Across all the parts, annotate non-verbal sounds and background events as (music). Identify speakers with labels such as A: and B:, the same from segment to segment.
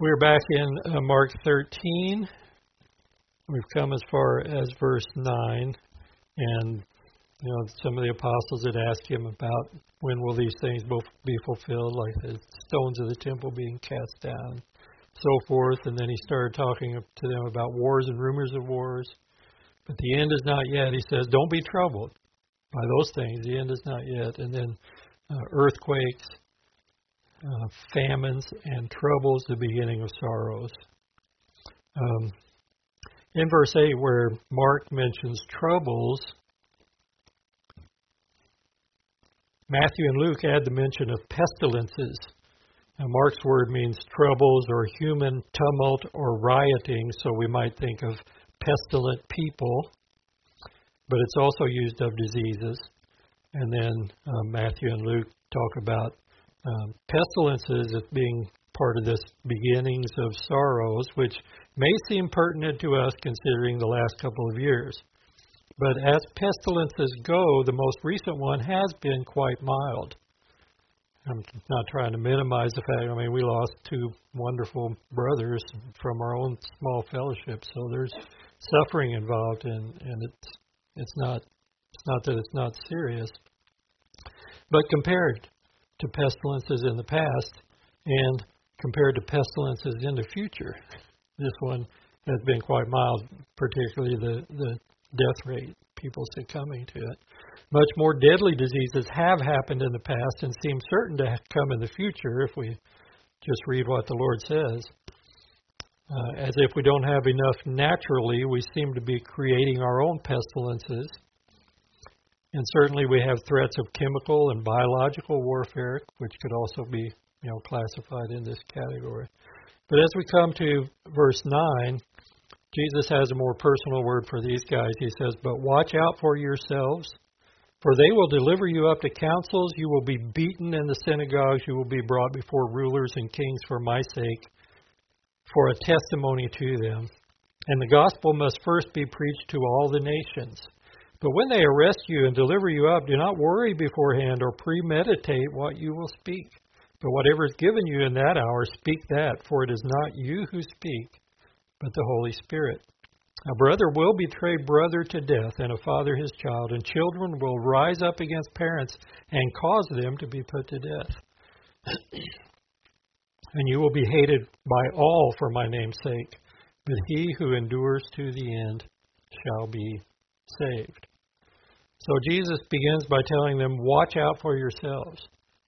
A: We're back in uh, Mark 13. We've come as far as verse 9, and you know some of the apostles had asked him about when will these things both be fulfilled, like the stones of the temple being cast down, so forth. And then he started talking to them about wars and rumors of wars. But the end is not yet. He says, "Don't be troubled by those things. The end is not yet." And then uh, earthquakes uh, famines and troubles, the beginning of sorrows. Um, in verse 8, where Mark mentions troubles, Matthew and Luke add the mention of pestilences. Now, Mark's word means troubles or human tumult or rioting, so we might think of pestilent people, but it's also used of diseases. And then uh, Matthew and Luke talk about um, pestilences as being part of this beginnings of sorrows, which may seem pertinent to us considering the last couple of years. But as pestilences go, the most recent one has been quite mild. I'm not trying to minimize the fact. I mean, we lost two wonderful brothers from our own small fellowship, so there's suffering involved, and and it's it's not it's not that it's not serious, but compared to pestilences in the past and compared to pestilences in the future. This one has been quite mild, particularly the, the death rate, people succumbing to it. Much more deadly diseases have happened in the past and seem certain to come in the future if we just read what the Lord says. Uh, as if we don't have enough naturally, we seem to be creating our own pestilences and certainly we have threats of chemical and biological warfare, which could also be you know, classified in this category. But as we come to verse 9, Jesus has a more personal word for these guys. He says, But watch out for yourselves, for they will deliver you up to councils. You will be beaten in the synagogues. You will be brought before rulers and kings for my sake, for a testimony to them. And the gospel must first be preached to all the nations. But when they arrest you and deliver you up, do not worry beforehand or premeditate what you will speak. But whatever is given you in that hour, speak that, for it is not you who speak, but the Holy Spirit. A brother will betray brother to death, and a father his child, and children will rise up against parents and cause them to be put to death. (clears throat) and you will be hated by all for my name's sake, but he who endures to the end shall be saved. So Jesus begins by telling them, Watch out for yourselves.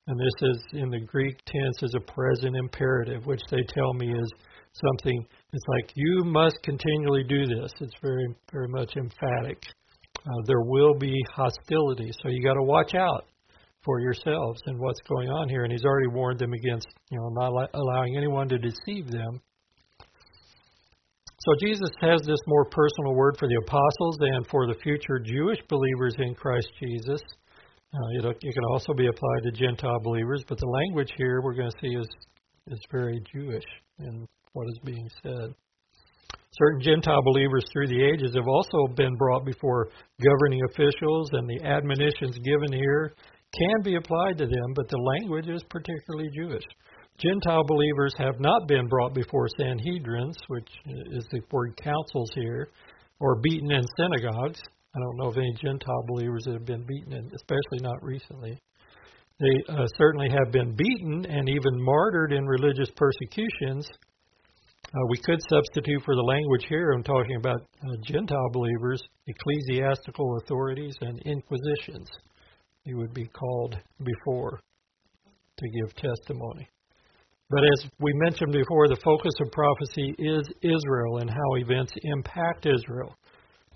A: And this is in the Greek tense as a present imperative, which they tell me is something, it's like, you must continually do this. It's very, very much emphatic. Uh, there will be hostility, so you got to watch out for yourselves and what's going on here. And he's already warned them against, you know, not allowing anyone to deceive them. So Jesus has this more personal word for the apostles and for the future Jewish believers in Christ Jesus. Uh, it, it can also be applied to Gentile believers, but the language here we're going to see is is very Jewish in what is being said. Certain Gentile believers through the ages have also been brought before governing officials, and the admonitions given here can be applied to them, but the language is particularly Jewish. Gentile believers have not been brought before Sanhedrins, which is the word councils here, or beaten in synagogues. I don't know of any Gentile believers that have been beaten, in, especially not recently. They uh, certainly have been beaten and even martyred in religious persecutions. Uh, we could substitute for the language here, I'm talking about uh, Gentile believers, ecclesiastical authorities, and inquisitions. You would be called before to give testimony. But as we mentioned before, the focus of prophecy is Israel and how events impact Israel.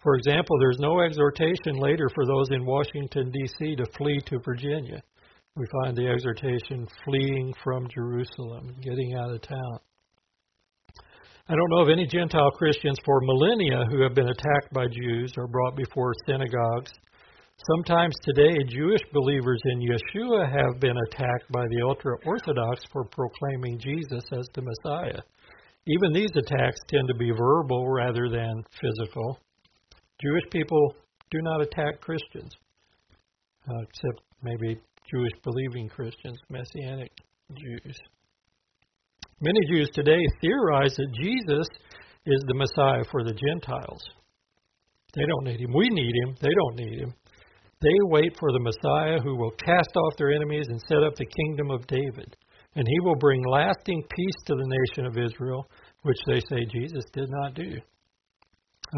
A: For example, there's no exhortation later for those in Washington, D.C. to flee to Virginia. We find the exhortation fleeing from Jerusalem, getting out of town. I don't know of any Gentile Christians for millennia who have been attacked by Jews or brought before synagogues Sometimes today, Jewish believers in Yeshua have been attacked by the ultra Orthodox for proclaiming Jesus as the Messiah. Even these attacks tend to be verbal rather than physical. Jewish people do not attack Christians, uh, except maybe Jewish believing Christians, Messianic Jews. Many Jews today theorize that Jesus is the Messiah for the Gentiles. They don't need him. We need him. They don't need him. They wait for the Messiah who will cast off their enemies and set up the kingdom of David. And he will bring lasting peace to the nation of Israel, which they say Jesus did not do.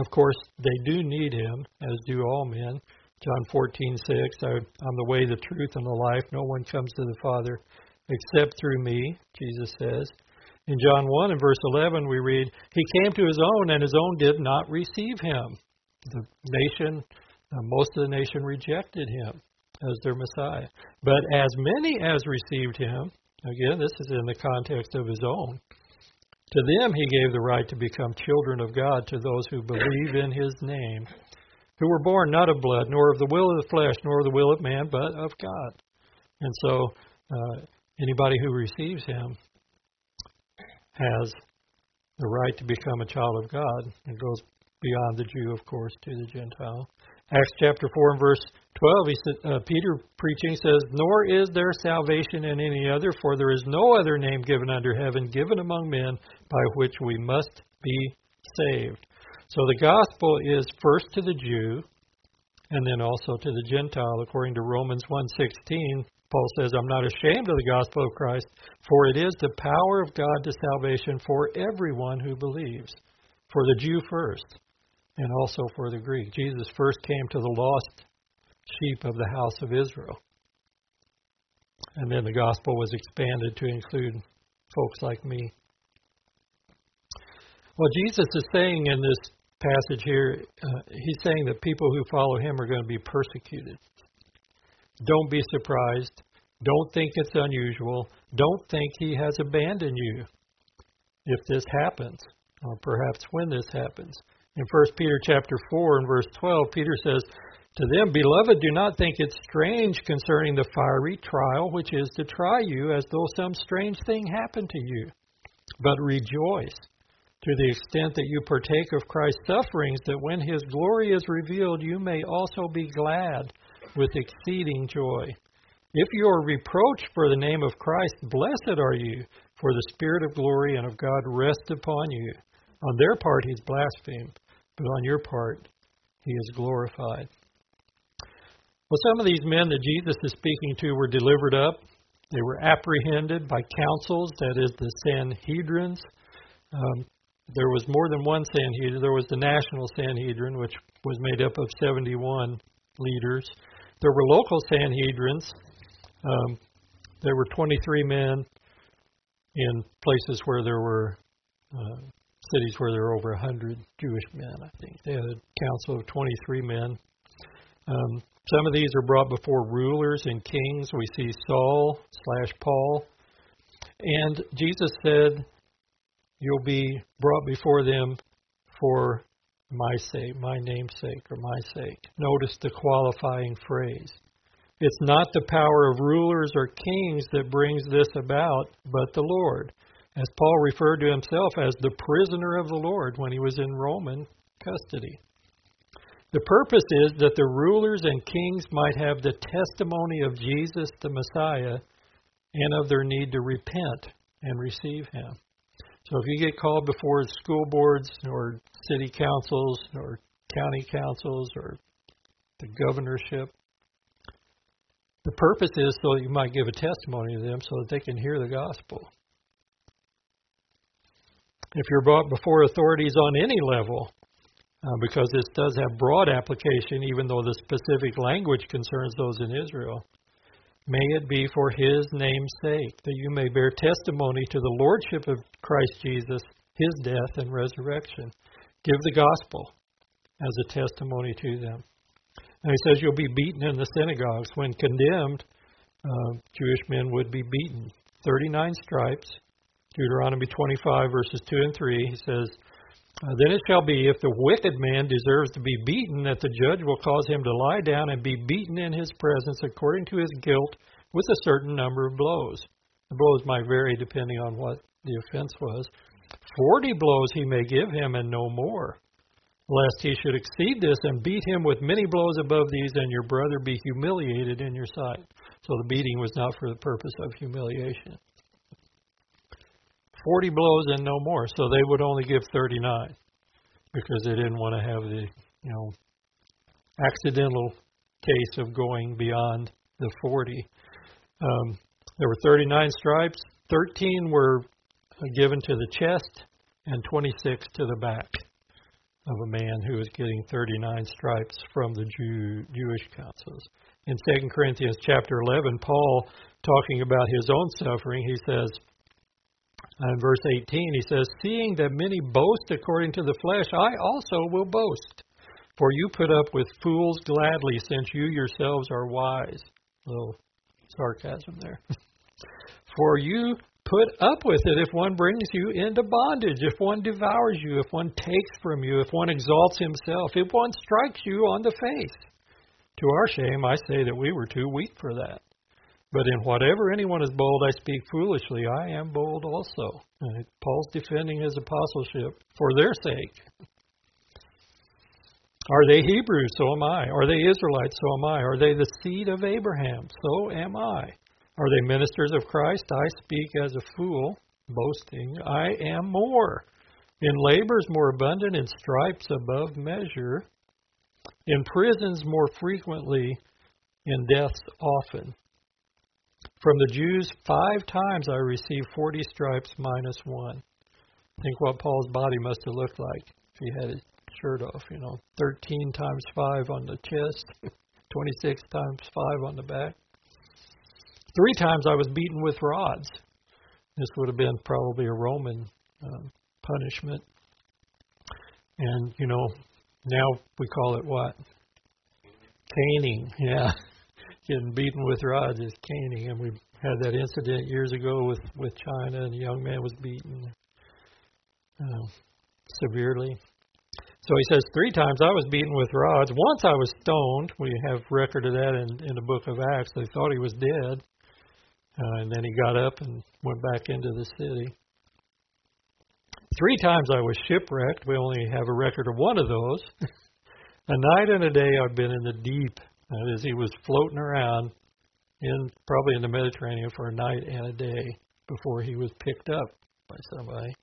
A: Of course, they do need him, as do all men. John 14:6, I'm the way, the truth, and the life. No one comes to the Father except through me, Jesus says. In John 1 and verse 11, we read, He came to His own, and His own did not receive Him. The nation, most of the nation rejected Him as their Messiah. But as many as received Him, again, this is in the context of His own, to them He gave the right to become children of God to those who believe in His name, who were born not of blood, nor of the will of the flesh, nor of the will of man, but of God. And so, uh, anybody who receives Him has the right to become a child of God. It goes beyond the Jew, of course, to the Gentile. Acts chapter 4 and verse 12, he said, uh, Peter preaching says, Nor is there salvation in any other, for there is no other name given under heaven given among men by which we must be saved. So the gospel is first to the Jew and then also to the Gentile, according to Romans 1:16. Paul says, I'm not ashamed of the gospel of Christ, for it is the power of God to salvation for everyone who believes, for the Jew first, and also for the Greek. Jesus first came to the lost sheep of the house of Israel. And then the gospel was expanded to include folks like me. What Jesus is saying in this passage here, uh, he's saying that people who follow him are going to be persecuted. Don't be surprised. Don't think it's unusual. Don't think he has abandoned you if this happens, or perhaps when this happens. In 1 Peter chapter 4 and verse 12, Peter says, To them, beloved, do not think it strange concerning the fiery trial which is to try you as though some strange thing happened to you. But rejoice to the extent that you partake of Christ's sufferings, that when his glory is revealed, you may also be glad with exceeding joy. If you are reproached for the name of Christ, blessed are you, for the Spirit of glory and of God rests upon you. On their part, he's blasphemed, but on your part, he is glorified. Well, some of these men that Jesus is speaking to were delivered up. They were apprehended by councils, that is, the Sanhedrins. Um, there was more than one Sanhedrin. There was the National Sanhedrin, which was made up of 71 leaders. There were local Sanhedrins. Um, there were 23 men in places where there were uh, cities where there were over 100 Jewish men, I think. They had a council of 23 men. Um, some of these are brought before rulers and kings. We see Saul slash Paul. And Jesus said, You'll be brought before them for my sake, my name's sake, or my sake. Notice the qualifying phrase. It's not the power of rulers or kings that brings this about, but the Lord. As Paul referred to himself as the prisoner of the Lord when he was in Roman custody. The purpose is that the rulers and kings might have the testimony of Jesus the Messiah and of their need to repent and receive him. So if you get called before school boards or city councils or county councils or the governorship, the purpose is so that you might give a testimony to them so that they can hear the gospel. If you're brought before authorities on any level, uh, because this does have broad application, even though the specific language concerns those in Israel, may it be for his name's sake, that you may bear testimony to the lordship of Christ Jesus, his death and resurrection. Give the gospel as a testimony to them. And he says you'll be beaten in the synagogues. When condemned, uh, Jewish men would be beaten. 39 stripes. Deuteronomy 25, verses 2 and 3, he says, uh, Then it shall be, if the wicked man deserves to be beaten, that the judge will cause him to lie down and be beaten in his presence according to his guilt with a certain number of blows. The blows might vary depending on what the offense was. Forty blows he may give him, and no more lest he should exceed this and beat him with many blows above these, and your brother be humiliated in your sight. So the beating was not for the purpose of humiliation. 40 blows and no more. So they would only give 39 because they didn't want to have the, you know, accidental case of going beyond the 40. Um, there were 39 stripes. 13 were given to the chest and 26 to the back of a man who was getting 39 stripes from the Jew, Jewish councils. In 2 Corinthians chapter 11, Paul, talking about his own suffering, he says, Uh, in verse 18, he says, Seeing that many boast according to the flesh, I also will boast. For you put up with fools gladly, since you yourselves are wise. A little sarcasm there. (laughs) For you put up with it if one brings you into bondage, if one devours you, if one takes from you, if one exalts himself, if one strikes you on the face. To our shame, I say that we were too weak for that. But in whatever anyone is bold, I speak foolishly. I am bold also. And Paul's defending his apostleship for their sake. Are they Hebrews? So am I. Are they Israelites? So am I. Are they the seed of Abraham? So am I. Are they ministers of Christ? I speak as a fool, boasting. I am more. In labors more abundant, in stripes above measure, in prisons more frequently, in deaths often. From the Jews, five times I received 40 stripes minus one. Think what Paul's body must have looked like if he had his shirt off, you know. 13 times 5 on the chest, (laughs) 26 times 5 on the back. Three times I was beaten with rods. This would have been probably a Roman um, punishment. And, you know, now we call it what? Caning, yeah. (laughs) Getting beaten with rods is caning. And we had that incident years ago with, with China, and a young man was beaten uh, severely. So he says, Three times I was beaten with rods. Once I was stoned. We have record of that in, in the book of Acts. They thought he was dead. Uh, and then he got up and went back into the city. Three times I was shipwrecked. We only have a record of one of those. (laughs) a night and a day I've been in the deep. That is, he was floating around in probably in the Mediterranean for a night and a day before he was picked up by somebody.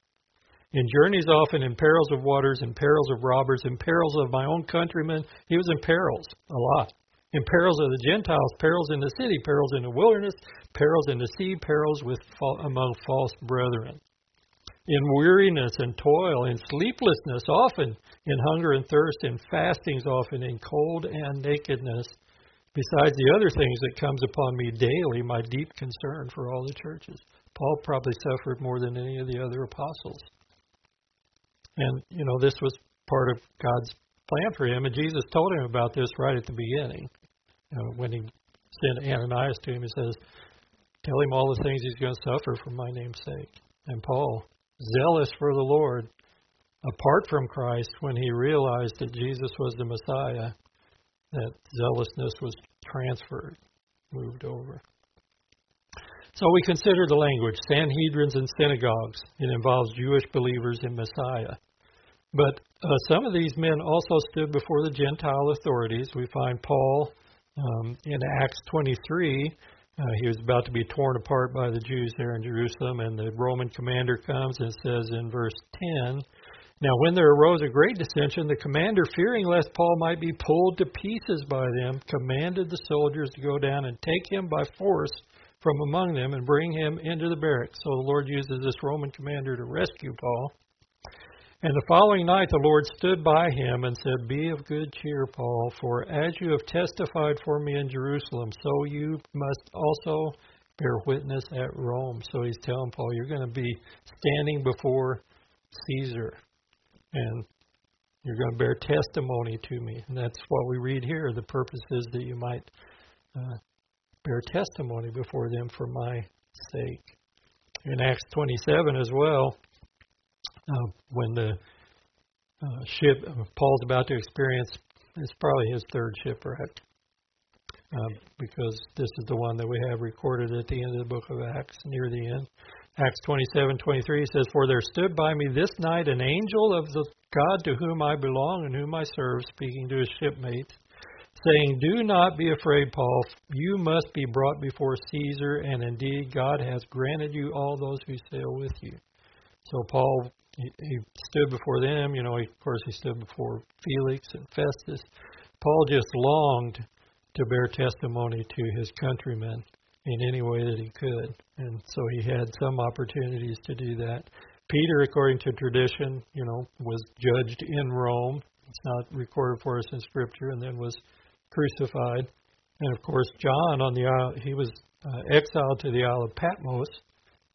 A: In journeys often, in perils of waters, in perils of robbers, in perils of my own countrymen, he was in perils a lot. In perils of the Gentiles, perils in the city, perils in the wilderness, perils in the sea, perils with among false brethren. In weariness and toil, in sleeplessness, often in hunger and thirst, in fastings, often in cold and nakedness. Besides the other things that comes upon me daily, my deep concern for all the churches. Paul probably suffered more than any of the other apostles. And, you know, this was part of God's plan for him, and Jesus told him about this right at the beginning. You know, when he sent Ananias to him, he says, Tell him all the things he's going to suffer for my name's sake. And Paul, zealous for the Lord, apart from Christ, when he realized that Jesus was the Messiah, that zealousness was transferred, moved over. So we consider the language Sanhedrins and synagogues. It involves Jewish believers in Messiah. But uh, some of these men also stood before the Gentile authorities. We find Paul um, in Acts 23 uh, he was about to be torn apart by the Jews there in Jerusalem, and the Roman commander comes and says in verse 10 Now, when there arose a great dissension, the commander, fearing lest Paul might be pulled to pieces by them, commanded the soldiers to go down and take him by force from among them and bring him into the barracks. So the Lord uses this Roman commander to rescue Paul. And the following night the Lord stood by him and said, Be of good cheer, Paul, for as you have testified for me in Jerusalem, so you must also bear witness at Rome. So he's telling Paul, You're going to be standing before Caesar, and you're going to bear testimony to me. And that's what we read here. The purpose is that you might uh, bear testimony before them for my sake. In Acts 27 as well, uh, when the uh, ship uh, Paul's about to experience, it's probably his third shipwreck, uh, because this is the one that we have recorded at the end of the book of Acts, near the end. Acts 27:23 says, "For there stood by me this night an angel of the God to whom I belong and whom I serve, speaking to his shipmates." saying, Do not be afraid, Paul. You must be brought before Caesar, and indeed God has granted you all those who sail with you. So Paul, he, he stood before them. You know, he, of course, he stood before Felix and Festus. Paul just longed to bear testimony to his countrymen in any way that he could, and so he had some opportunities to do that. Peter, according to tradition, you know, was judged in Rome. It's not recorded for us in Scripture, and then was crucified. And of course, John on the isle, he was uh, exiled to the Isle of Patmos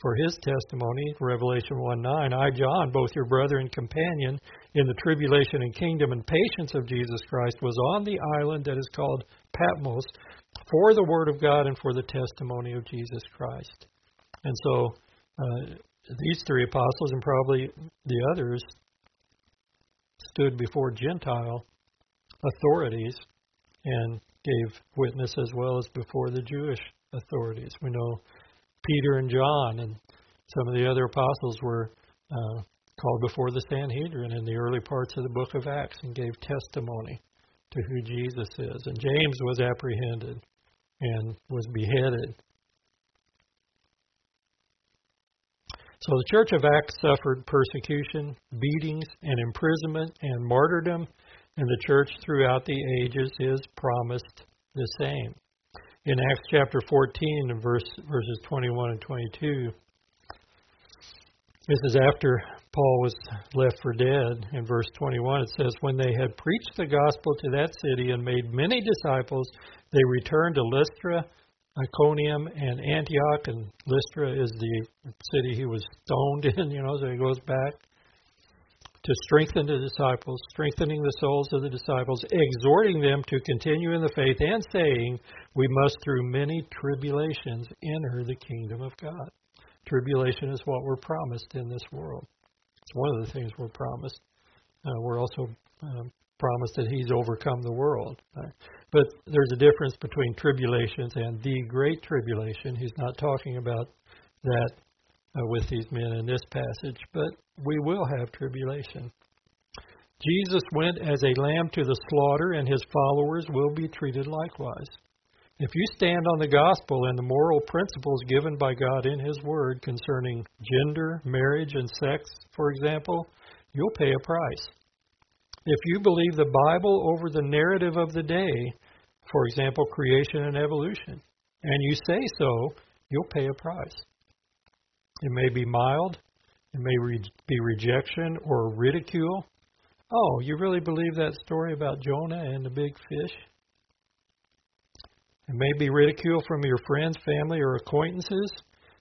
A: for his testimony, Revelation 1 9. I, John, both your brother and companion in the tribulation and kingdom and patience of Jesus Christ, was on the island that is called Patmos for the word of God and for the testimony of Jesus Christ. And so uh, these three apostles and probably the others stood before Gentile authorities and gave witness as well as before the Jewish authorities. We know Peter and John and some of the other apostles were uh, called before the Sanhedrin in the early parts of the book of Acts and gave testimony to who Jesus is. And James was apprehended and was beheaded. So the Church of Acts suffered persecution, beatings, and imprisonment and martyrdom, and the church throughout the ages is promised the same. In Acts chapter 14, and verse, verses 21 and 22, this is after Paul was left for dead. In verse 21, it says, When they had preached the gospel to that city and made many disciples, they returned to Lystra, Iconium, and Antioch. And Lystra is the city he was stoned (laughs) in, you know, so he goes back to strengthen the disciples, strengthening the souls of the disciples, exhorting them to continue in the faith, and saying, We must through many tribulations enter the kingdom of God. Tribulation is what we're promised in this world. It's one of the things we're promised. Uh, we're also um, promised that He's overcome the world. Uh, but there's a difference between tribulations and the great tribulation. He's not talking about that Uh, with these men in this passage, but we will have tribulation. Jesus went as a lamb to the slaughter, and his followers will be treated likewise. If you stand on the gospel and the moral principles given by God in His Word concerning gender, marriage, and sex, for example, you'll pay a price. If you believe the Bible over the narrative of the day, for example, creation and evolution, and you say so, you'll pay a price. It may be mild, it may re- be rejection or ridicule. Oh, you really believe that story about Jonah and the big fish? It may be ridicule from your friends, family, or acquaintances.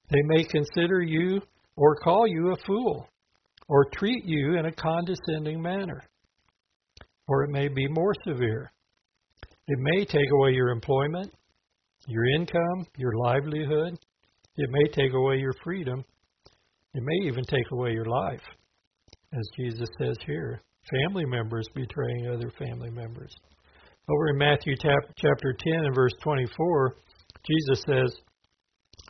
A: They may consider you or call you a fool or treat you in a condescending manner. Or it may be more severe. It may take away your employment, your income, your livelihood. It may take away your freedom. It may even take away your life, as Jesus says here. Family members betraying other family members. Over in Matthew chapter 10 and verse 24, Jesus says,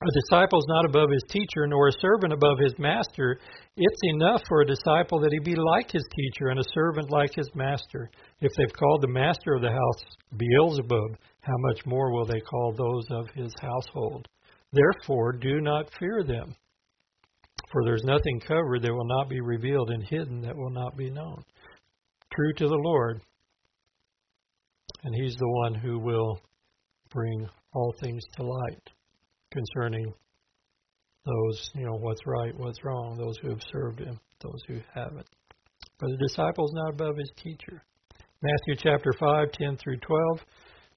A: A disciple is not above his teacher, nor a servant above his master. It's enough for a disciple that he be like his teacher, and a servant like his master. If they've called the master of the house Beelzebub, how much more will they call those of his household? Therefore, do not fear them. For there's nothing covered that will not be revealed, and hidden that will not be known. True to the Lord, and He's the one who will bring all things to light concerning those, you know, what's right, what's wrong, those who have served Him, those who haven't. But the disciple is not above his teacher. Matthew chapter 5, 10 through 12,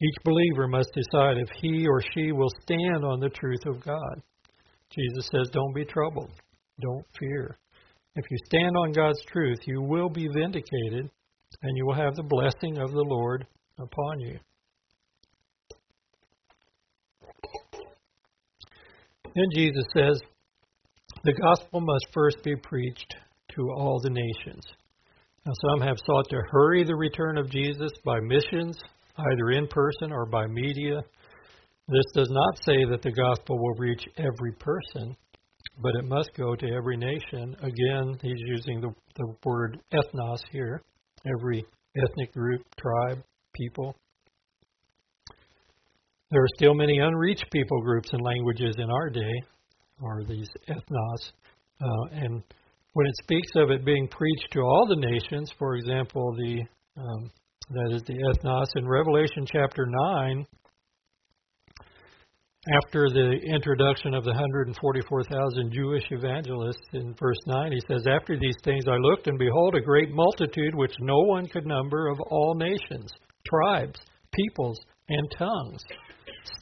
A: Each believer must decide if he or she will stand on the truth of God. Jesus says, Don't be troubled, don't fear. If you stand on God's truth, you will be vindicated, and you will have the blessing of the Lord upon you. Then Jesus says, the gospel must first be preached to all the nations. Now, some have sought to hurry the return of Jesus by missions, either in person or by media. This does not say that the gospel will reach every person, but it must go to every nation. Again, he's using the, the word ethnos here, every ethnic group, tribe, people. There are still many unreached people groups and languages in our day, or these ethnos. Uh, and when it speaks of it being preached to all the nations, for example, the um, that is the ethnos in Revelation chapter nine, after the introduction of the 144,000 Jewish evangelists in verse 9, he says, After these things I looked, and behold, a great multitude which no one could number of all nations, tribes, peoples, and tongues,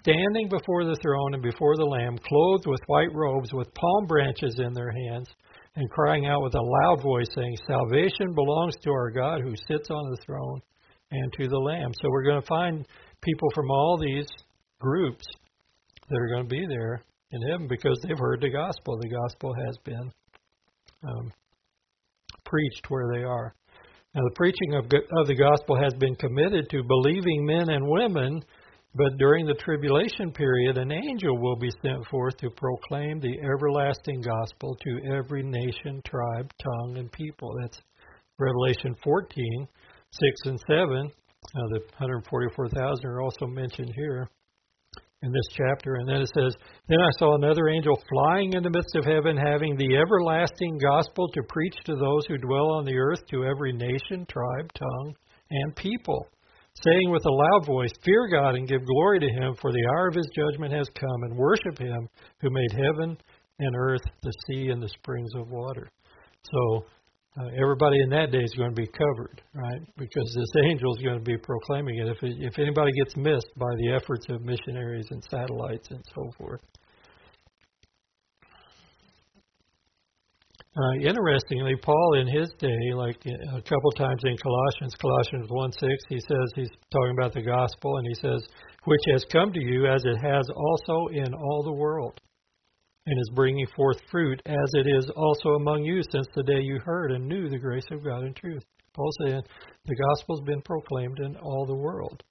A: standing before the throne and before the Lamb, clothed with white robes, with palm branches in their hands, and crying out with a loud voice, saying, Salvation belongs to our God who sits on the throne and to the Lamb. So we're going to find people from all these groups that are going to be there in heaven because they've heard the gospel. The gospel has been um, preached where they are. Now, the preaching of, of the gospel has been committed to believing men and women, but during the tribulation period, an angel will be sent forth to proclaim the everlasting gospel to every nation, tribe, tongue, and people. That's Revelation 14, 6 and 7. Now, the 144,000 are also mentioned here in this chapter. And then it says, Then I saw another angel flying in the midst of heaven, having the everlasting gospel to preach to those who dwell on the earth, to every nation, tribe, tongue, and people, saying with a loud voice, Fear God and give glory to him, for the hour of his judgment has come, and worship him who made heaven and earth, the sea, and the springs of water. So uh, everybody in that day is going to be covered, right? Because this angel is going to be proclaiming it. If it, if anybody gets missed by the efforts of missionaries and satellites and so forth. Uh, interestingly, Paul in his day, like a couple times in Colossians, Colossians 1 6, he says he's talking about the gospel, and he says, which has come to you as it has also in all the world and is bringing forth fruit, as it is also among you since the day you heard and knew the grace of God in truth. Paul saying the gospel's been proclaimed in all the world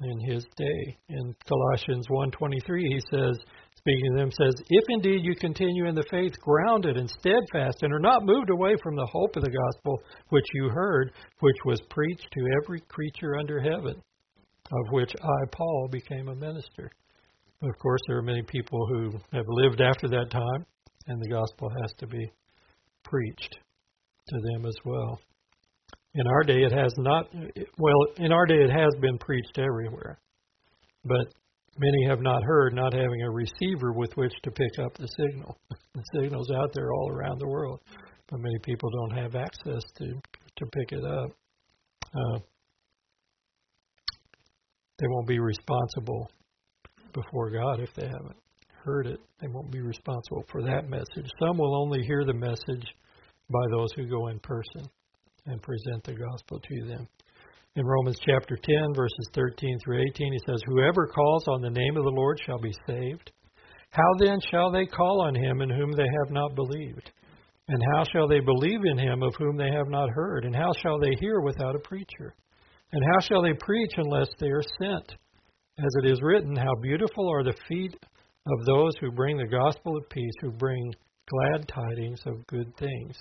A: in his day. In Colossians 1:23 he says, speaking to them, says, If indeed you continue in the faith, grounded and steadfast, and are not moved away from the hope of the gospel which you heard, which was preached to every creature under heaven, of which I, Paul, became a minister. Of course, there are many people who have lived after that time, and the gospel has to be preached to them as well. In our day, it has not, well, in our day, it has been preached everywhere. But many have not heard, not having a receiver with which to pick up the signal. (laughs) the signal's out there all around the world, but many people don't have access to, to pick it up. Uh, they won't be responsible before God if they haven't heard it. They won't be responsible for that message. Some will only hear the message by those who go in person and present the gospel to them. In Romans chapter 10, verses 13 through 18, he says, Whoever calls on the name of the Lord shall be saved. How then shall they call on him in whom they have not believed? And how shall they believe in him of whom they have not heard? And how shall they hear without a preacher? And how shall they preach unless they are sent? As it is written, How beautiful are the feet of those who bring the gospel of peace, who bring glad tidings of good things.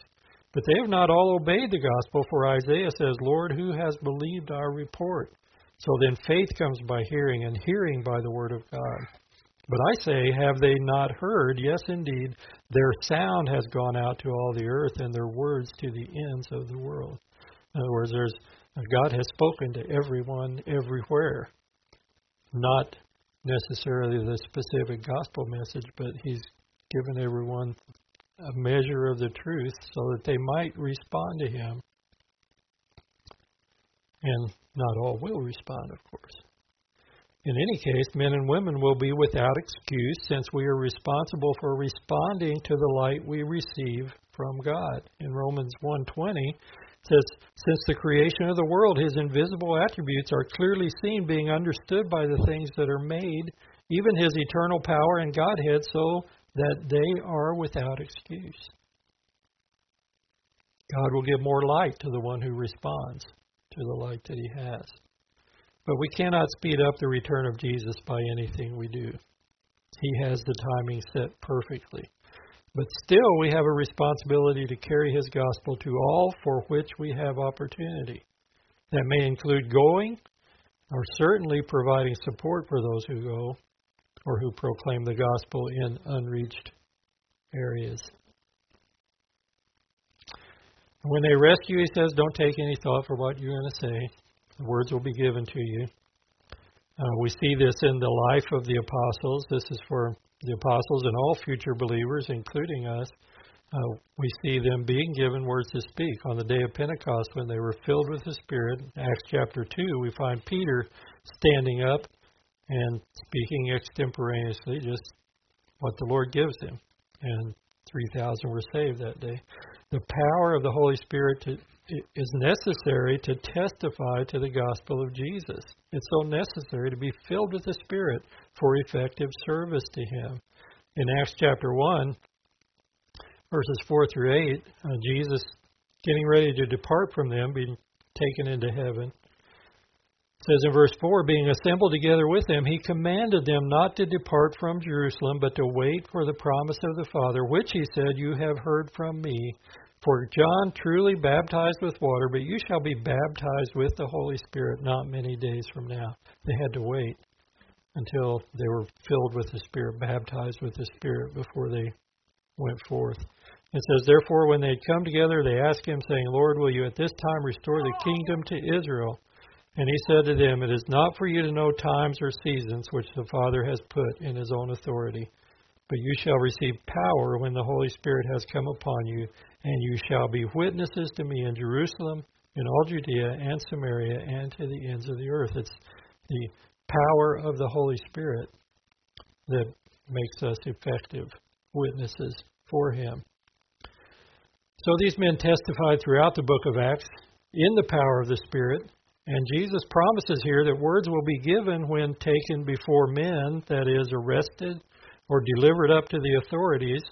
A: But they have not all obeyed the gospel, for Isaiah says, Lord, who has believed our report? So then faith comes by hearing, and hearing by the word of God. But I say, have they not heard? Yes, indeed, their sound has gone out to all the earth, and their words to the ends of the world. In other words, there's God has spoken to everyone everywhere not necessarily the specific gospel message, but he's given everyone a measure of the truth so that they might respond to him. And not all will respond, of course. In any case, men and women will be without excuse since we are responsible for responding to the light we receive from God. In Romans 1:20, says, Since the creation of the world, his invisible attributes are clearly seen, being understood by the things that are made, even his eternal power and Godhead, so that they are without excuse. God will give more light to the one who responds to the light that he has. But we cannot speed up the return of Jesus by anything we do. He has the timing set perfectly. But still, we have a responsibility to carry His gospel to all for which we have opportunity. That may include going, or certainly providing support for those who go, or who proclaim the gospel in unreached areas. When they you, he says, don't take any thought for what you're going to say. The words will be given to you. Uh, we see this in the life of the apostles. This is for the apostles and all future believers, including us. Uh, we see them being given words to speak on the day of Pentecost when they were filled with the Spirit. Acts chapter 2, we find Peter standing up and speaking extemporaneously, just what the Lord gives him. And 3,000 were saved that day. The power of the Holy Spirit to, is necessary to testify to the gospel of Jesus. It's so necessary to be filled with the Spirit for effective service to Him. In Acts chapter 1, verses 4 through 8, uh, Jesus getting ready to depart from them, being taken into heaven. Says in verse 4 Being assembled together with them, he commanded them not to depart from Jerusalem, but to wait for the promise of the Father, which he said, You have heard from me. For John truly baptized with water, but you shall be baptized with the Holy Spirit not many days from now. They had to wait until they were filled with the Spirit, baptized with the Spirit before they went forth. It says, Therefore, when they had come together, they asked him, saying, Lord, will you at this time restore the kingdom to Israel? And he said to them, It is not for you to know times or seasons which the Father has put in his own authority, but you shall receive power when the Holy Spirit has come upon you, and you shall be witnesses to me in Jerusalem, in all Judea and Samaria, and to the ends of the earth. It's the power of the Holy Spirit that makes us effective witnesses for Him. So these men testified throughout the book of Acts in the power of the Spirit, and Jesus promises here that words will be given when taken before men, that is, arrested or delivered up to the authorities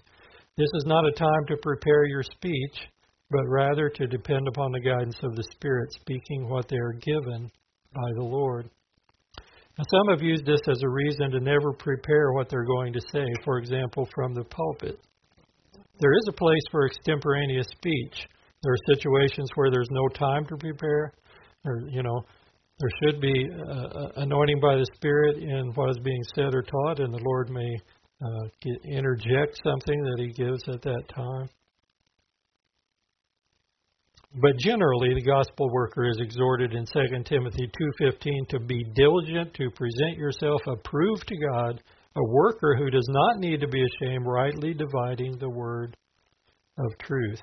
A: this is not a time to prepare your speech, but rather to depend upon the guidance of the Spirit, speaking what they are given by the Lord. Now, some have used this as a reason to never prepare what they're going to say, for example, from the pulpit. There is a place for extemporaneous speech. There are situations where there's no time to prepare, you know, there should be uh, uh anointing by the Spirit in what is being said or taught, and the Lord may uh, get, interject something that he gives at that time. But generally, the gospel worker is exhorted in 2 Timothy 2:15 to be diligent to present yourself approved to God, a worker who does not need to be ashamed, rightly dividing the word of truth.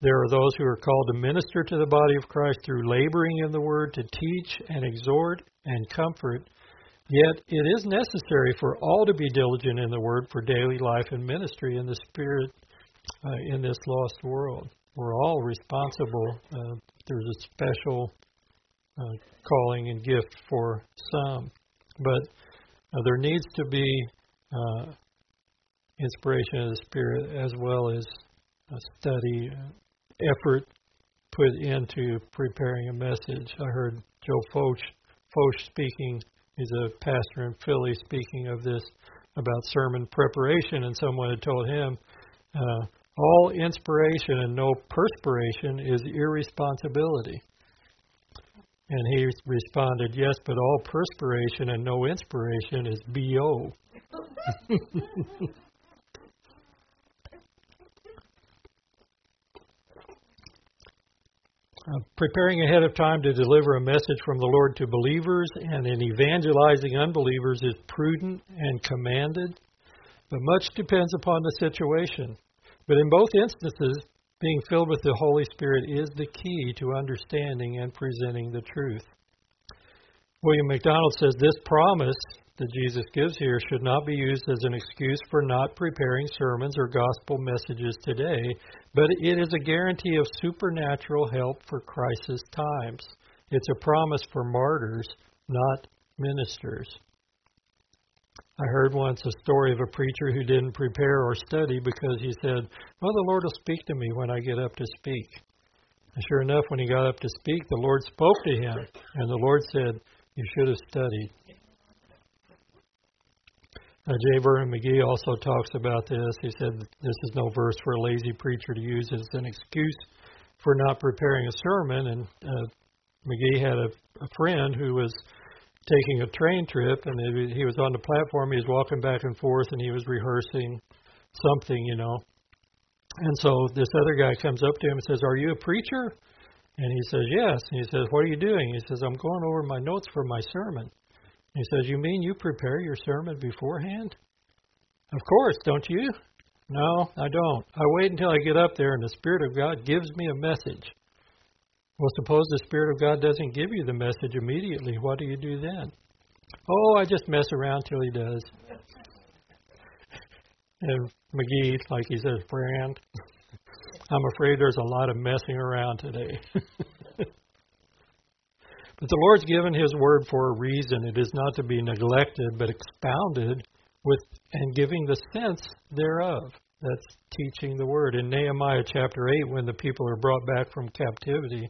A: There are those who are called to minister to the body of Christ through laboring in the word, to teach and exhort and comfort Yet it is necessary for all to be diligent in the word for daily life and ministry in the spirit uh, in this lost world. We're all responsible. Uh, there's a special uh, calling and gift for some, but uh, there needs to be uh, inspiration of the spirit as well as study, uh, effort put into preparing a message. I heard Joe Focht, Focht speaking He's a pastor in Philly speaking of this about sermon preparation, and someone had told him, uh, all inspiration and no perspiration is irresponsibility. And he responded, Yes, but all perspiration and no inspiration is BO. (laughs) Preparing ahead of time to deliver a message from the Lord to believers and in evangelizing unbelievers is prudent and commanded, but much depends upon the situation. But in both instances, being filled with the Holy Spirit is the key to understanding and presenting the truth. William MacDonald says this promise that Jesus gives here should not be used as an excuse for not preparing sermons or gospel messages today, but it is a guarantee of supernatural help for crisis times. It's a promise for martyrs, not ministers. I heard once a story of a preacher who didn't prepare or study because he said, Well, the Lord will speak to me when I get up to speak. And sure enough, when he got up to speak, the Lord spoke to him, and the Lord said, You should have studied. Uh, J. Vernon McGee also talks about this. He said this is no verse for a lazy preacher to use as an excuse for not preparing a sermon. And uh, McGee had a, a friend who was taking a train trip, and he was on the platform. He was walking back and forth, and he was rehearsing something, you know. And so this other guy comes up to him and says, "Are you a preacher?" And he says, "Yes." And he says, "What are you doing?" He says, "I'm going over my notes for my sermon." He says, You mean you prepare your sermon beforehand? Of course, don't you? No, I don't. I wait until I get up there and the Spirit of God gives me a message. Well, suppose the Spirit of God doesn't give you the message immediately. What do you do then? Oh, I just mess around till He does. (laughs) And McGee, like he says, Brand, I'm afraid there's a lot of messing around today. (laughs) But the Lord's given His word for a reason. It is not to be neglected, but expounded with and giving the sense thereof. That's teaching the word. In Nehemiah chapter 8, when the people are brought back from captivity,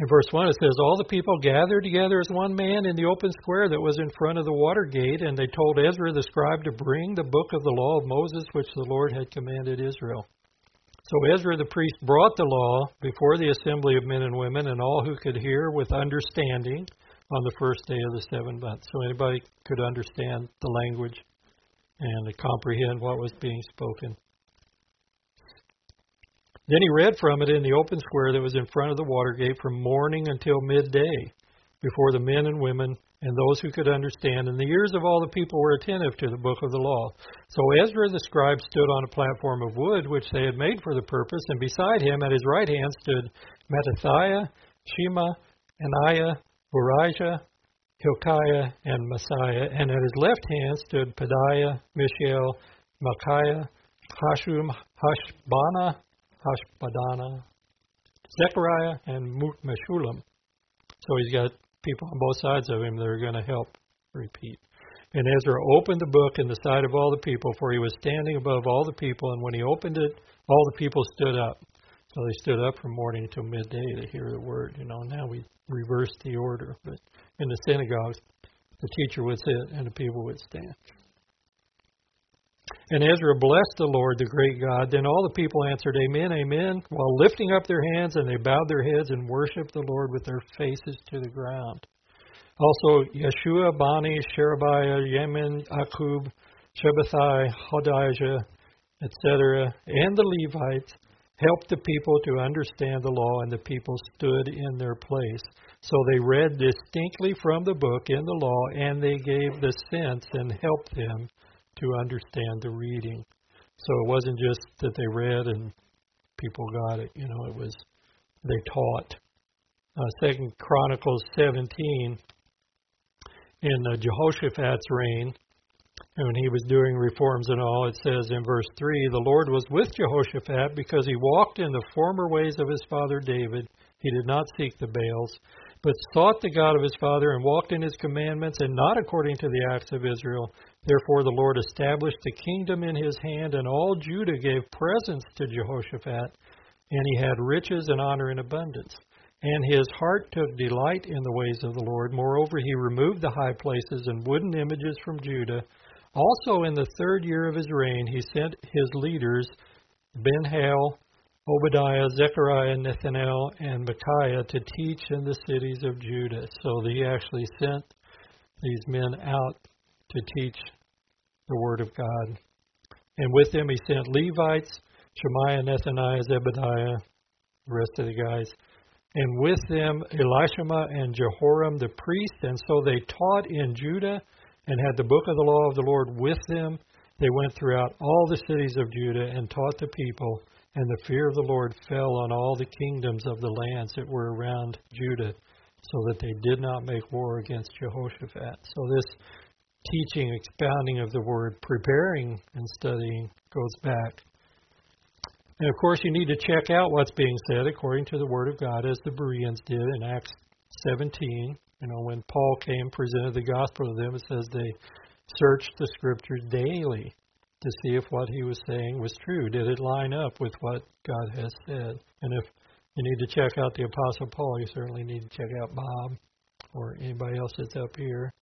A: in verse 1 it says, All the people gathered together as one man in the open square that was in front of the water gate, and they told Ezra the scribe to bring the book of the law of Moses, which the Lord had commanded Israel. So Ezra the priest brought the law before the assembly of men and women and all who could hear with understanding on the first day of the seventh month. So anybody could understand the language and comprehend what was being spoken. Then he read from it in the open square that was in front of the water gate from morning until midday before the men and women and those who could understand, and the ears of all the people were attentive to the book of the law. So Ezra the scribe stood on a platform of wood which they had made for the purpose, and beside him at his right hand stood Mattithiah, Shema, Ananiah, Urijah, Hilkiah, and Maaseiah, and at his left hand stood Pedaiah, Mishael, Micaiah, Hashum, Hashbana, Hashbadana, Zechariah, and Meshullam. So he's got people on both sides of him that are going to help repeat. And Ezra opened the book in the sight of all the people, for he was standing above all the people. And when he opened it, all the people stood up. So they stood up from morning until midday to hear the word. You know, now we reverse the order. But in the synagogues, the teacher would sit and the people would stand. And Ezra blessed the Lord, the great God. Then all the people answered, Amen, Amen, while lifting up their hands, and they bowed their heads and worshiped the Lord with their faces to the ground. Also, Yeshua, Bani, Sherebiah, Jamin, Akkub, Shabbethai, Hodijah, etc., and the Levites helped the people to understand the law, and the people stood in their place. So they read distinctly from the book in the law, and they gave the sense and helped them to understand the reading. So it wasn't just that they read and people got it. You know, it was they taught. Uh, Second Chronicles 17, in uh, Jehoshaphat's reign, when he was doing reforms and all, it says in verse 3 The Lord was with Jehoshaphat because he walked in the former ways of his father David. He did not seek the Baals, but sought the God of his father and walked in his commandments and not according to the acts of Israel. Therefore the Lord established the kingdom in his hand, and all Judah gave presents to Jehoshaphat, and he had riches and honor in abundance. And his heart took delight in the ways of the Lord. Moreover, he removed the high places and wooden images from Judah. Also, in the third year of his reign, he sent his leaders, Ben-Hail, Obadiah, Zechariah, Nethanel, and Micaiah, to teach in the cities of Judah. So he actually sent these men out to teach the Word of God. And with them he sent Levites, Shemaiah, Nethaniah, Zebadiah, the rest of the guys. And with them Elishama and Jehoram the priest. And so they taught in Judah and had the book of the law of the Lord with them. They went throughout all the cities of Judah and taught the people. And the fear of the Lord fell on all the kingdoms of the lands that were around Judah, so that they did not make war against Jehoshaphat. So this teaching, expounding of the word, preparing and studying goes back. And of course, you need to check out what's being said according to the Word of God, as the Bereans did in Acts 17. You know, when Paul came, presented the gospel to them, it says they searched the Scriptures daily to see if what he was saying was true. Did it line up with what God has said? And if you need to check out the Apostle Paul, you certainly need to check out Bob or anybody else that's up here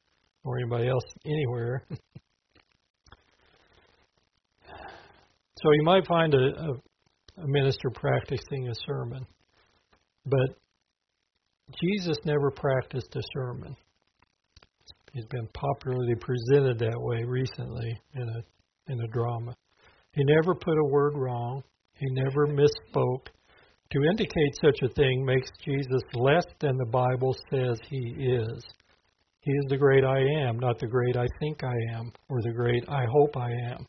A: or anybody else anywhere. so you might find a, a, a minister practicing a sermon, but Jesus never practiced a sermon. He's been popularly presented that way recently in a in a drama. He never put a word wrong. He never misspoke. To indicate such a thing makes Jesus less than the Bible says he is. He is the great I am, not the great I think I am, or the great I hope I am.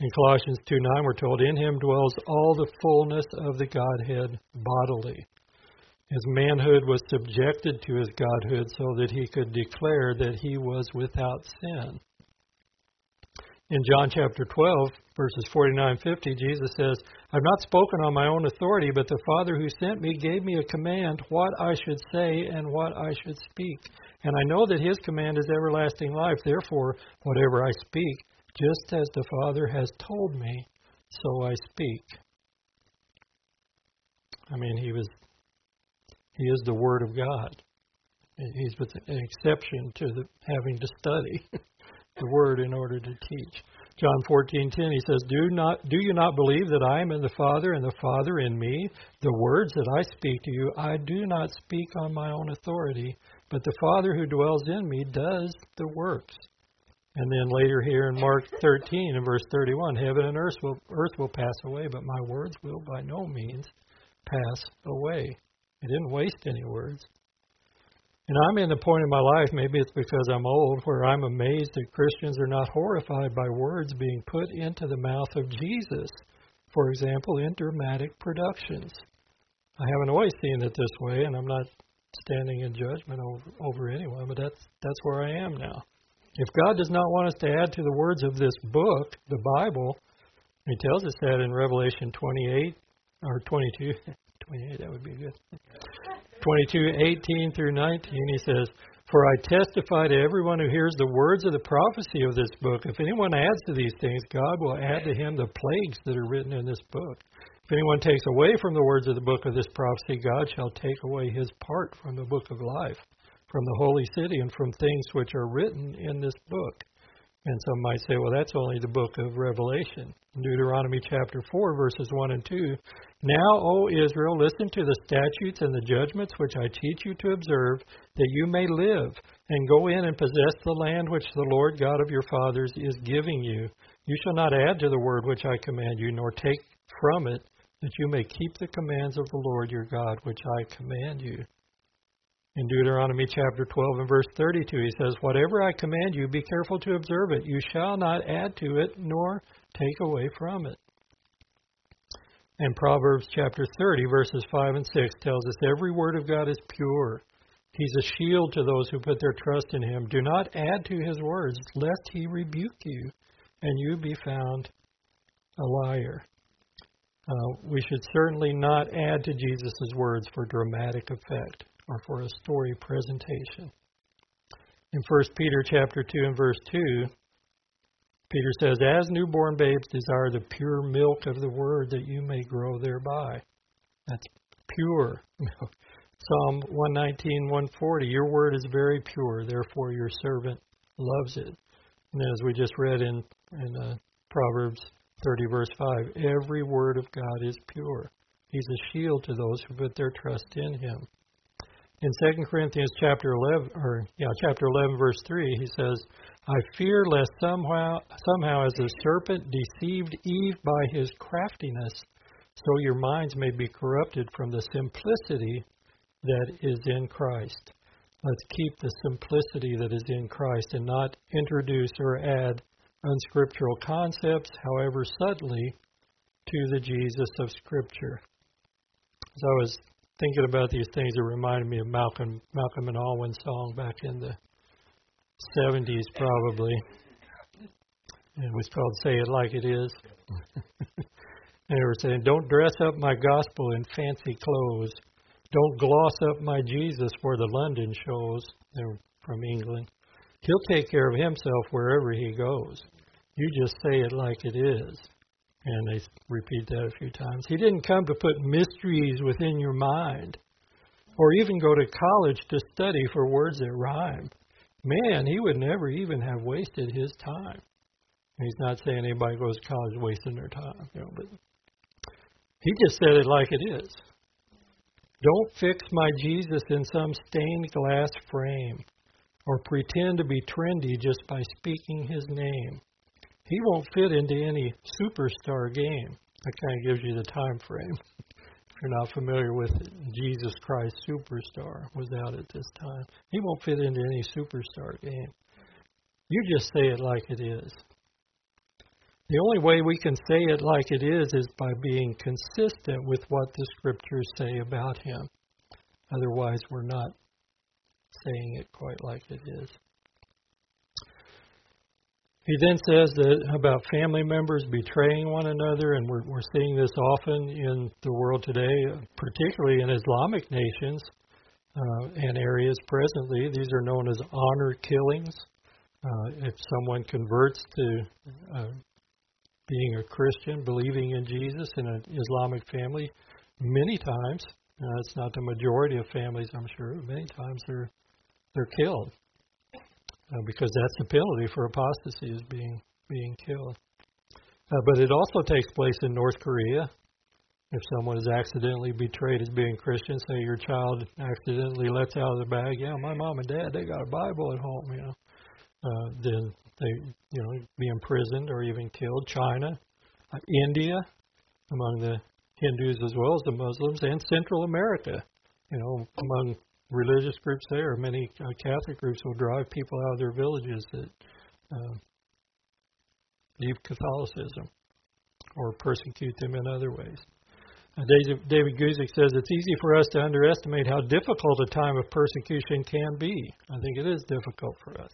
A: In Colossians 2 9, we're told, In him dwells all the fullness of the Godhead bodily. His manhood was subjected to his godhood so that he could declare that he was without sin. In John chapter 12, verses 49 50, Jesus says, I've not spoken on my own authority, but the Father who sent me gave me a command what I should say and what I should speak. And I know that his command is everlasting life. Therefore, whatever I speak, just as the Father has told me, so I speak. I mean, he was he is the Word of God. He's with an exception to the having to study. (laughs) the word in order to teach. John 14:10 he says, "Do not do you not believe that I am in the Father and the Father in me? The words that I speak to you, I do not speak on my own authority, but the Father who dwells in me does the works." And then later here in Mark 13 and verse 31, heaven and earth will earth will pass away, but my words will by no means pass away. He didn't waste any words. And I'm in the point in my life, maybe it's because I'm old, where I'm amazed that Christians are not horrified by words being put into the mouth of Jesus. For example, in dramatic productions. I haven't always seen it this way, and I'm not standing in judgment over, over anyone, but that's that's where I am now. If God does not want us to add to the words of this book, the Bible, He tells us that in Revelation 28 or 22, (laughs) 28, that would be good. 22, 18 through 19, he says, For I testify to everyone who hears the words of the prophecy of this book. If anyone adds to these things, God will add to him the plagues that are written in this book. If anyone takes away from the words of the book of this prophecy, God shall take away his part from the book of life, from the holy city, and from things which are written in this book. And some might say, well, that's only the book of Revelation. Deuteronomy chapter 4, verses 1 and 2. Now, O Israel, listen to the statutes and the judgments which I teach you to observe, that you may live, and go in and possess the land which the Lord God of your fathers is giving you. You shall not add to the word which I command you, nor take from it, that you may keep the commands of the Lord your God which I command you. In Deuteronomy chapter 12 and verse 32, he says, Whatever I command you, be careful to observe it. You shall not add to it, nor take away from it. And Proverbs chapter 30, verses 5 and 6 tells us every word of God is pure. He's a shield to those who put their trust in him. Do not add to his words, lest he rebuke you, and you be found a liar. Uh, we should certainly not add to Jesus' words for dramatic effect or for a story presentation. In 1 Peter chapter 2 and verse 2, Peter says, As newborn babes desire the pure milk of the word that you may grow thereby. That's pure milk. (laughs) Psalm 119, 140, Your word is very pure, therefore your servant loves it. And as we just read in, in uh, Proverbs 30, verse 5, every word of God is pure. He's a shield to those who put their trust in him. In 2 Corinthians chapter 11, or yeah, chapter 11, verse 3, he says, I fear lest somehow, somehow as the serpent deceived Eve by his craftiness, so your minds may be corrupted from the simplicity that is in Christ. Let's keep the simplicity that is in Christ and not introduce or add unscriptural concepts, however subtly, to the Jesus of Scripture. As I was thinking about these things, it reminded me of Malcolm Malcolm and Alwyn's song back in the 70s, probably. It was called "Say It Like It Is." (laughs) they were saying, "Don't dress up my gospel in fancy clothes. Don't gloss up my Jesus for the London shows." They're from England. He'll take care of himself wherever he goes. You just say it like it is. And they repeat that a few times. He didn't come to put mysteries within your mind or even go to college to study for words that rhyme. Man, he would never even have wasted his time. He's not saying anybody goes to college wasting their time, you know, but he just said it like it is. Don't fix my Jesus in some stained glass frame or pretend to be trendy just by speaking his name. He won't fit into any superstar game. That kind of gives you the time frame. if you're not familiar with it, Jesus Christ superstar was out at this time. He won't fit into any superstar game. You just say it like it is. The only way we can say it like it is is by being consistent with what the scriptures say about him. Otherwise, we're not saying it quite like it is. He then says that about family members betraying one another, and we're, we're seeing this often in the world today, particularly in Islamic nations uh, and areas presently. These are known as honor killings. Uh, if someone converts to uh, being a Christian, believing in Jesus in an Islamic family, many times, uh, it's not the majority of families, I'm sure, many times they're they're killed uh, because that's the penalty for apostasy is being being killed. Uh, but it also takes place in North Korea. If someone is accidentally betrayed as being Christian, say your child accidentally lets out of the bag, yeah, my mom and dad they got a Bible at home, you know, uh, then they, you know, be imprisoned or even killed. China, uh, India, among the Hindus as well as the Muslims, and Central America, you know, among religious groups there, many uh, Catholic groups will drive people out of their villages that uh, leave Catholicism or persecute them in other ways. Uh, David, David Guzik says it's easy for us to underestimate how difficult a time of persecution can be. I think it is difficult for us.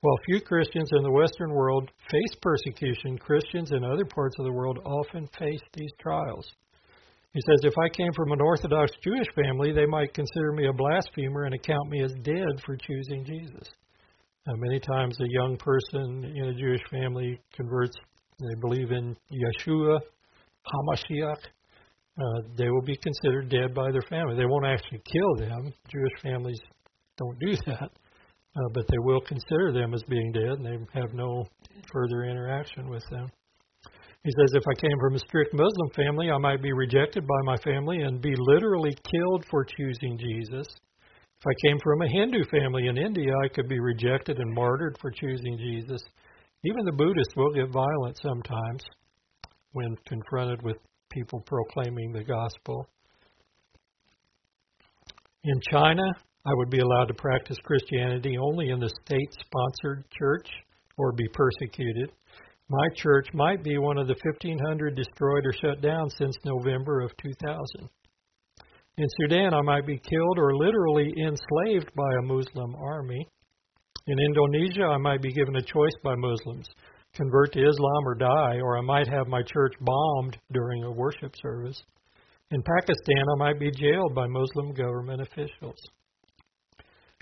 A: While few Christians in the Western world face persecution, Christians in other parts of the world often face these trials. He says, If I came from an Orthodox Jewish family, they might consider me a blasphemer and account me as dead for choosing Jesus. Now, many times a young person in a Jewish family converts, they believe in Yeshua, Hamashiach, uh, they will be considered dead by their family. They won't actually kill them. Jewish families don't do that uh, but they will consider them as being dead, and they have no further interaction with them. He says, if I came from a strict Muslim family, I might be rejected by my family and be literally killed for choosing Jesus. If I came from a Hindu family in India, I could be rejected and martyred for choosing Jesus. Even the Buddhists will get violent sometimes when confronted with people proclaiming the gospel. In China, I would be allowed to practice Christianity only in the state sponsored church or be persecuted. My church might be one of the 1,500 destroyed or shut down since November of 2000. In Sudan, I might be killed or literally enslaved by a Muslim army. In Indonesia, I might be given a choice by Muslims convert to Islam or die, or I might have my church bombed during a worship service. In Pakistan, I might be jailed by Muslim government officials.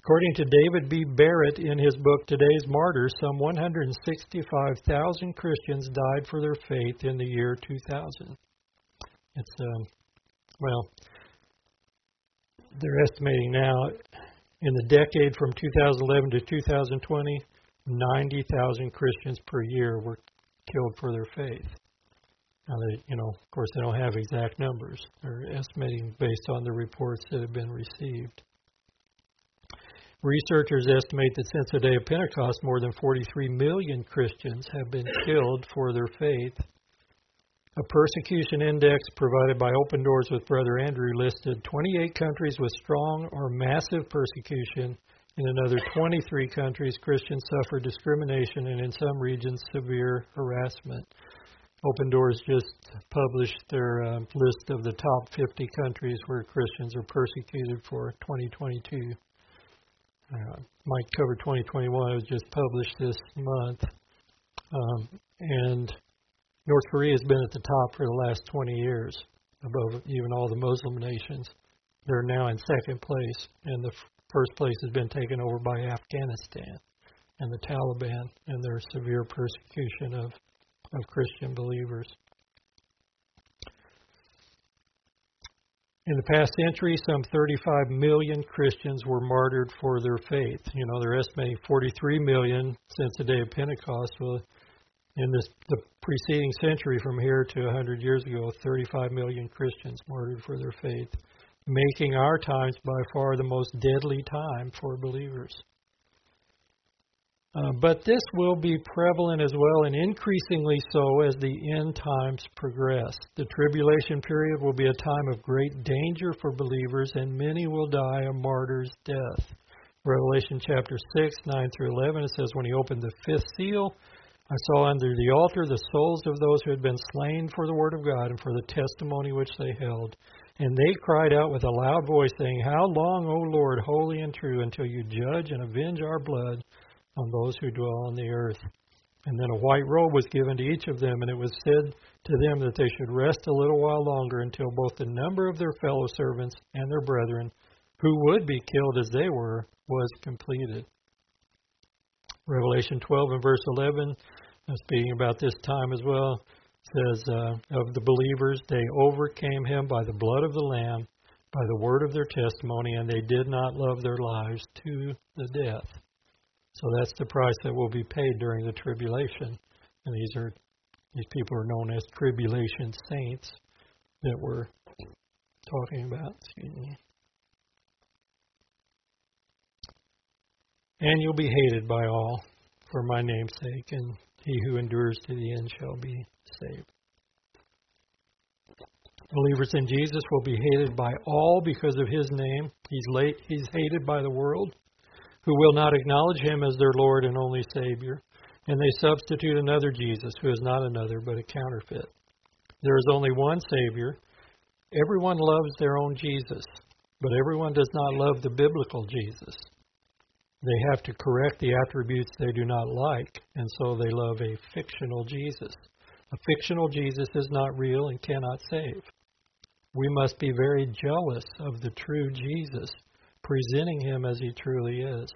A: According to David B. Barrett in his book Today's Martyrs, some 165,000 Christians died for their faith in the year 2000. It's, um, well, they're estimating now in the decade from 2011 to 2020, 90,000 Christians per year were killed for their faith. Now, they, you know, of course, they don't have exact numbers. They're estimating based on the reports that have been received. Researchers estimate that since the day of Pentecost, more than 43 million Christians have been killed for their faith. A persecution index provided by Open Doors with Brother Andrew listed 28 countries with strong or massive persecution. In another 23 countries, Christians suffer discrimination and in some regions, severe harassment. Open Doors just published their uh, list of the top 50 countries where Christians are persecuted for 2022 uh, might cover 2021. It was just published this month. Um, and North Korea has been at the top for the last 20 years, above even all the Muslim nations. They're now in second place, and the f- first place has been taken over by Afghanistan. and the Taliban and their severe persecution of, of Christian believers. In the past century, some 35 million Christians were martyred for their faith. You know, they're estimating 43 million since the day of Pentecost. Well, in this the preceding century, from here to 100 years ago, 35 million Christians martyred for their faith, making our times by far the most deadly time for believers. Uh, but this will be prevalent as well, and increasingly so as the end times progress. The tribulation period will be a time of great danger for believers, and many will die a martyr's death. Revelation chapter 6, 9 through 11, it says, When he opened the fifth seal, I saw under the altar the souls of those who had been slain for the word of God and for the testimony which they held. And they cried out with a loud voice, saying, How long, O Lord, holy and true, until you judge and avenge our blood? On those who dwell on the earth. And then a white robe was given to each of them, and it was said to them that they should rest a little while longer until both the number of their fellow servants and their brethren, who would be killed as they were, was completed. Revelation 12 and verse 11, uh, speaking about this time as well, says, uh, Of the believers, they overcame him by the blood of the Lamb, by the word of their testimony, and they did not love their lives to the death. So that's the price that will be paid during the tribulation. And these are these people are known as tribulation saints that we're talking about. And you'll be hated by all for my name's sake, and he who endures to the end shall be saved. Believers in Jesus will be hated by all because of his name. He's late, he's hated by the world who will not acknowledge him as their Lord and only Savior, and they substitute another Jesus who is not another but a counterfeit. There is only one Savior. Everyone loves their own Jesus, but everyone does not love the biblical Jesus. They have to correct the attributes they do not like, and so they love a fictional Jesus. A fictional Jesus is not real and cannot save. We must be very jealous of the true Jesus presenting him as he truly is.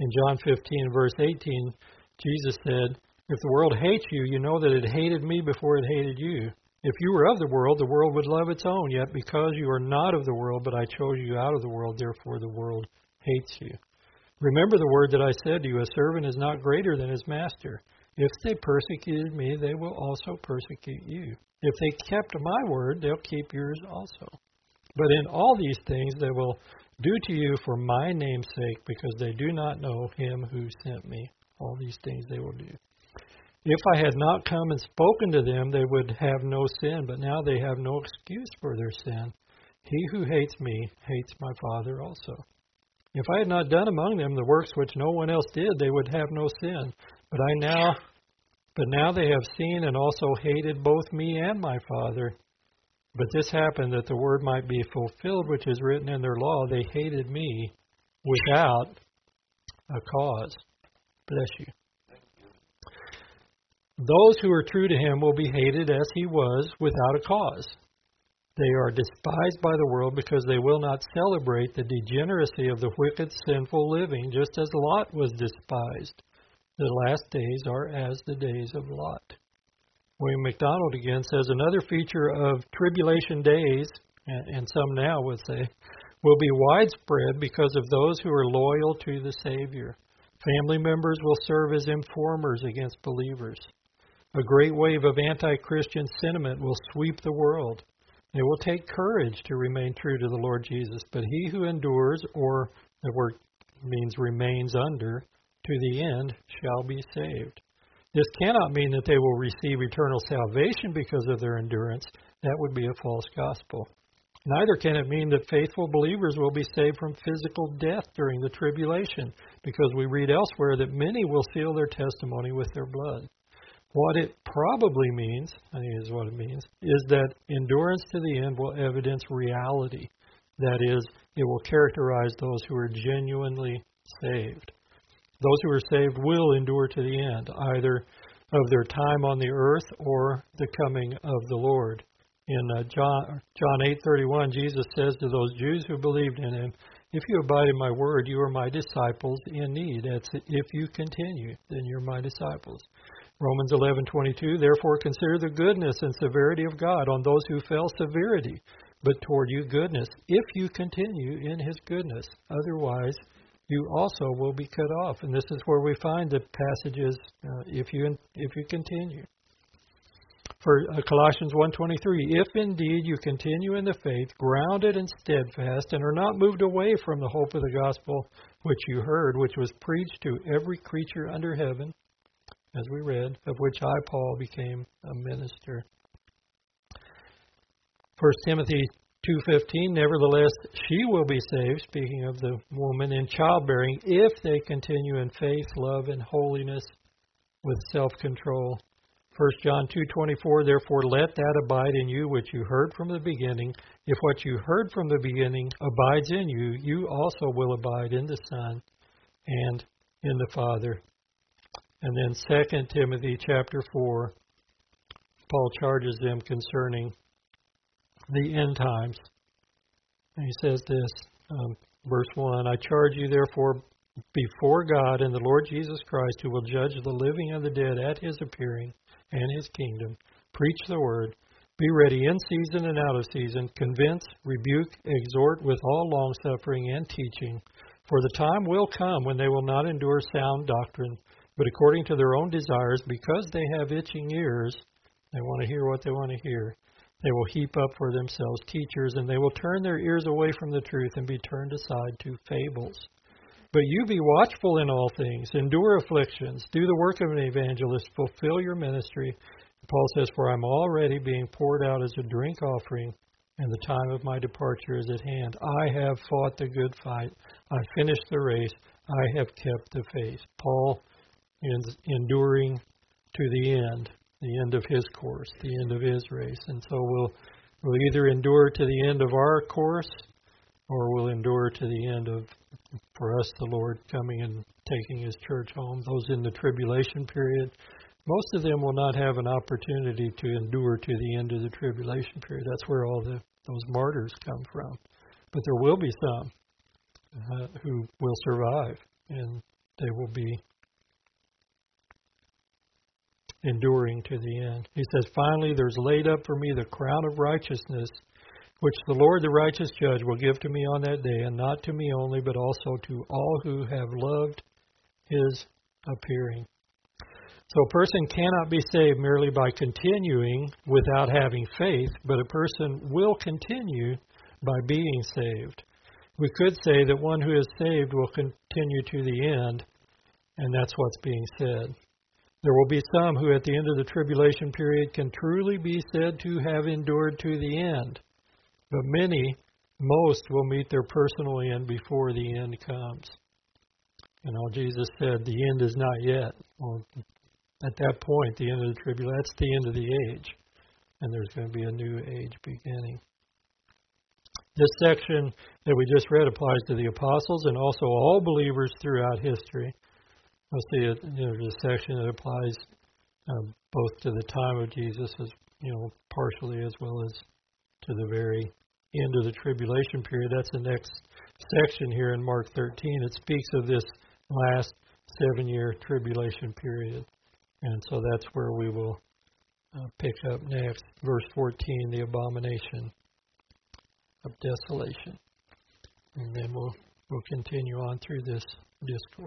A: In John 15, verse 18, Jesus said, If the world hates you, you know that it hated me before it hated you. If you were of the world, the world would love its own. Yet because you are not of the world, but I chose you out of the world, therefore the world hates you. Remember the word that I said to you, a servant is not greater than his master. If they persecuted me, they will also persecute you. If they kept my word, they'll keep yours also. But in all these things they will do to you for my name's sake, because they do not know him who sent me. All these things they will do. If I had not come and spoken to them, they would have no sin, but now they have no excuse for their sin. He who hates me hates my Father also. If I had not done among them the works which no one else did, they would have no sin. But I now but now they have seen and also hated both me and my Father. But this happened that the word might be fulfilled, which is written in their law. They hated me without a cause. Bless you. Those who are true to him will be hated as he was without a cause. They are despised by the world because they will not celebrate the degeneracy of the wicked, sinful living, just as Lot was despised. The last days are as the days of Lot. William MacDonald again says another feature of tribulation days, and some now would say, will be widespread because of those who are loyal to the Savior. Family members will serve as informers against believers. A great wave of anti Christian sentiment will sweep the world. It will take courage to remain true to the Lord Jesus, but he who endures, or the word means remains under, to the end, shall be saved. This cannot mean that they will receive eternal salvation because of their endurance. That would be a false gospel. Neither can it mean that faithful believers will be saved from physical death during the tribulation, because we read elsewhere that many will seal their testimony with their blood. What it probably means, I think is what it means, is that endurance to the end will evidence reality. That is, it will characterize those who are genuinely saved. Those who are saved will endure to the end, either of their time on the earth or the coming of the Lord. In uh, John John 8:31, Jesus says to those Jews who believed in him, If you abide in my word, you are my disciples indeed. That's if you continue, then you're my disciples. Romans 11:22 Therefore consider the goodness and severity of God on those who fell severity, but toward you goodness, if you continue in his goodness. Otherwise, you also will be cut off. And this is where we find the passages uh, if you if you continue. For uh, Colossians 1:23, if indeed you continue in the faith, grounded and steadfast, and are not moved away from the hope of the gospel which you heard, which was preached to every creature under heaven, as we read, of which I Paul became a minister. 1 Timothy 2:15 Nevertheless she will be saved speaking of the woman in childbearing if they continue in faith, love and holiness with self-control. 1 John 2:24 Therefore let that abide in you which you heard from the beginning. If what you heard from the beginning abides in you, you also will abide in the Son and in the Father. And then 2 Timothy chapter 4 Paul charges them concerning the end times. And he says this, um, verse 1 I charge you, therefore, before God and the Lord Jesus Christ, who will judge the living and the dead at his appearing and his kingdom. Preach the word. Be ready in season and out of season. Convince, rebuke, exhort with all longsuffering and teaching. For the time will come when they will not endure sound doctrine, but according to their own desires, because they have itching ears, they want to hear what they want to hear. They will heap up for themselves teachers, and they will turn their ears away from the truth and be turned aside to fables. But you be watchful in all things, endure afflictions, do the work of an evangelist, fulfill your ministry. Paul says, For I'm already being poured out as a drink offering, and the time of my departure is at hand. I have fought the good fight, I finished the race, I have kept the faith. Paul is enduring to the end, the end of his course, the end of his race. And so we'll, we'll either endure to the end of our course or we'll endure to the end of for us the Lord coming and taking his church home. Those in the tribulation period, most of them will not have an opportunity to endure to the end of the tribulation period. That's where all the those martyrs come from. But there will be some uh, who will survive, and they will be enduring to the end. He says, Finally, there's laid up for me the crown of righteousness which the Lord the righteous judge will give to me on that day, and not to me only, but also to all who have loved his appearing. So a person cannot be saved merely by continuing without having faith, but a person will continue by being saved. We could say that one who is saved will continue to the end, and that's what's being said. There will be some who at the end of the tribulation period can truly be said to have endured to the end. But many, most, will meet their personal end before the end comes. You know, Jesus said, the end is not yet. Well, at that point, the end of the tribulation, that's the end of the age. And there's going to be a new age beginning. This section that we just read applies to the apostles and also all believers throughout history. We'll see it, you know, a section that applies um, both to the time of Jesus as you know, partially as well as to the very end of the tribulation period. That's the next section here in Mark 13. It speaks of this last seven year tribulation period. And so that's where we will uh, pick up next. Verse 14, the abomination of desolation. And then we'll, we'll continue on through this discourse.